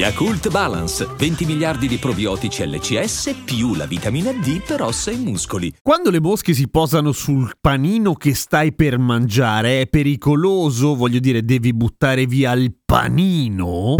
Yakult Balance, 20 miliardi di probiotici LCS più la vitamina D per ossa e muscoli. Quando le mosche si posano sul panino che stai per mangiare è pericoloso, voglio dire, devi buttare via il panino?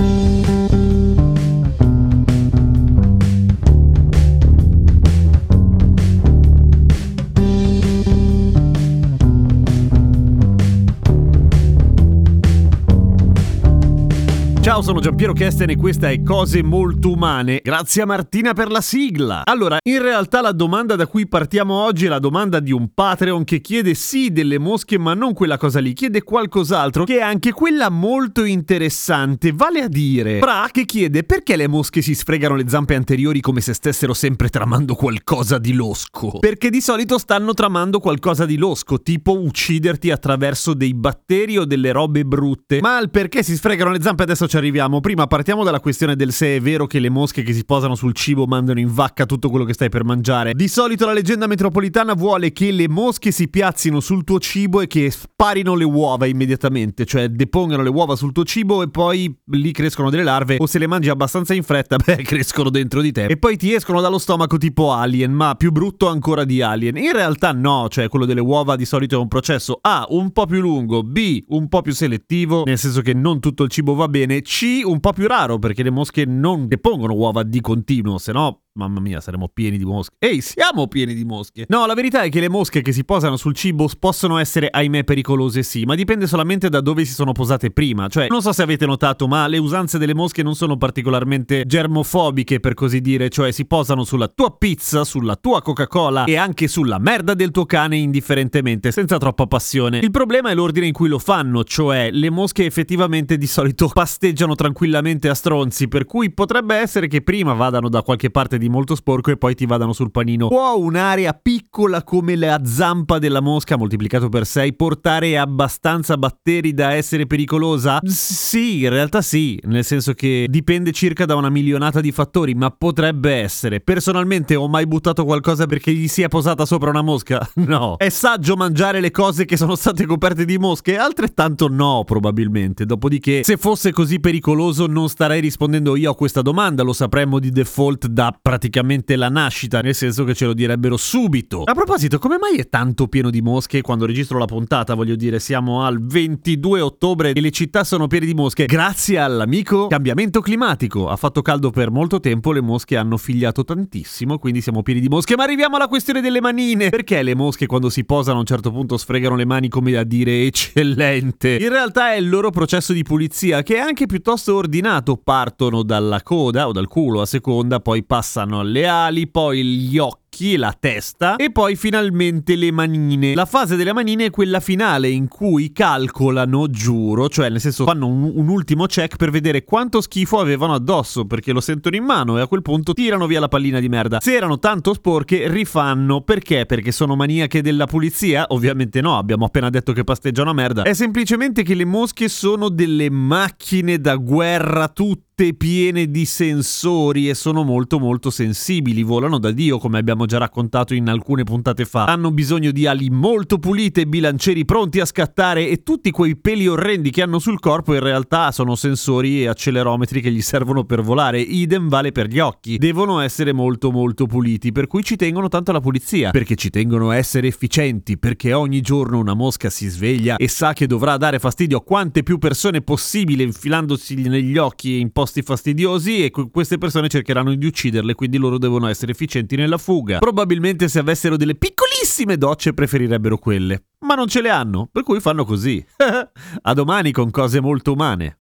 Ciao, sono Giampiero Kesten e questa è Cose Molto Umane. Grazie a Martina per la sigla. Allora, in realtà la domanda da cui partiamo oggi è la domanda di un Patreon che chiede sì delle mosche, ma non quella cosa lì, chiede qualcos'altro, che è anche quella molto interessante, vale a dire, Bra che chiede perché le mosche si sfregano le zampe anteriori come se stessero sempre tramando qualcosa di losco. Perché di solito stanno tramando qualcosa di losco, tipo ucciderti attraverso dei batteri o delle robe brutte. Ma al perché si sfregano le zampe adesso ci arriviamo. Prima partiamo dalla questione del se è vero che le mosche che si posano sul cibo mandano in vacca tutto quello che stai per mangiare. Di solito la leggenda metropolitana vuole che le mosche si piazzino sul tuo cibo e che sparino le uova immediatamente, cioè depongano le uova sul tuo cibo e poi lì crescono delle larve o se le mangi abbastanza in fretta, beh, crescono dentro di te e poi ti escono dallo stomaco tipo alien, ma più brutto ancora di alien. In realtà no, cioè quello delle uova di solito è un processo A, un po' più lungo, B, un po' più selettivo, nel senso che non tutto il cibo va bene, C un po' più raro perché le mosche non depongono uova di continuo, se no Mamma mia, saremo pieni di mosche. Ehi, siamo pieni di mosche. No, la verità è che le mosche che si posano sul cibo possono essere, ahimè, pericolose, sì, ma dipende solamente da dove si sono posate prima. Cioè, non so se avete notato, ma le usanze delle mosche non sono particolarmente germofobiche, per così dire, cioè si posano sulla tua pizza, sulla tua Coca-Cola e anche sulla merda del tuo cane indifferentemente, senza troppa passione. Il problema è l'ordine in cui lo fanno, cioè le mosche effettivamente di solito pasteggiano tranquillamente a stronzi, per cui potrebbe essere che prima vadano da qualche parte di molto sporco e poi ti vadano sul panino. Può un'area piccola come la zampa della mosca moltiplicato per 6 portare abbastanza batteri da essere pericolosa? Sì, in realtà sì, nel senso che dipende circa da una milionata di fattori, ma potrebbe essere. Personalmente ho mai buttato qualcosa perché gli si è posata sopra una mosca? No. È saggio mangiare le cose che sono state coperte di mosche? Altrettanto no, probabilmente. Dopodiché, se fosse così pericoloso non starei rispondendo io a questa domanda, lo sapremmo di default da praticamente la nascita, nel senso che ce lo direbbero subito. A proposito, come mai è tanto pieno di mosche quando registro la puntata? Voglio dire, siamo al 22 ottobre e le città sono piene di mosche. Grazie all'amico cambiamento climatico. Ha fatto caldo per molto tempo, le mosche hanno figliato tantissimo, quindi siamo pieni di mosche. Ma arriviamo alla questione delle manine. Perché le mosche quando si posano a un certo punto sfregano le mani come a dire eccellente? In realtà è il loro processo di pulizia che è anche piuttosto ordinato. Partono dalla coda o dal culo a seconda, poi passano alle ali, poi gli occhi la testa e poi finalmente le manine. La fase delle manine è quella finale in cui calcolano, giuro, cioè nel senso fanno un, un, ultimo check per vedere quanto schifo avevano addosso perché lo sentono in mano e a quel punto tirano via la pallina di merda. Se erano tanto sporche rifanno perché? Perché sono maniache della pulizia? Ovviamente no, abbiamo appena detto che pasteggiano a merda. È semplicemente che le mosche sono delle macchine da guerra tutte piene di sensori e sono molto molto sensibili, volano da Dio come abbiamo già raccontato in alcune puntate fa. Hanno bisogno di ali molto pulite, bilancieri pronti a scattare e tutti quei peli orrendi che hanno sul corpo in realtà sono sensori e accelerometri che gli servono per volare. Idem vale per gli occhi. Devono essere molto molto puliti, per cui ci tengono tanto alla pulizia, perché ci tengono a essere efficienti, perché ogni giorno una mosca si sveglia e sa che dovrà dare fastidio a quante più persone possibile infilandosi negli occhi e in posti fastidiosi e queste persone cercheranno di ucciderle, quindi loro devono essere efficienti nella fuga. Probabilmente se avessero delle piccolissime docce preferirebbero quelle, ma non ce le hanno, per cui fanno così. a domani con cose molto umane.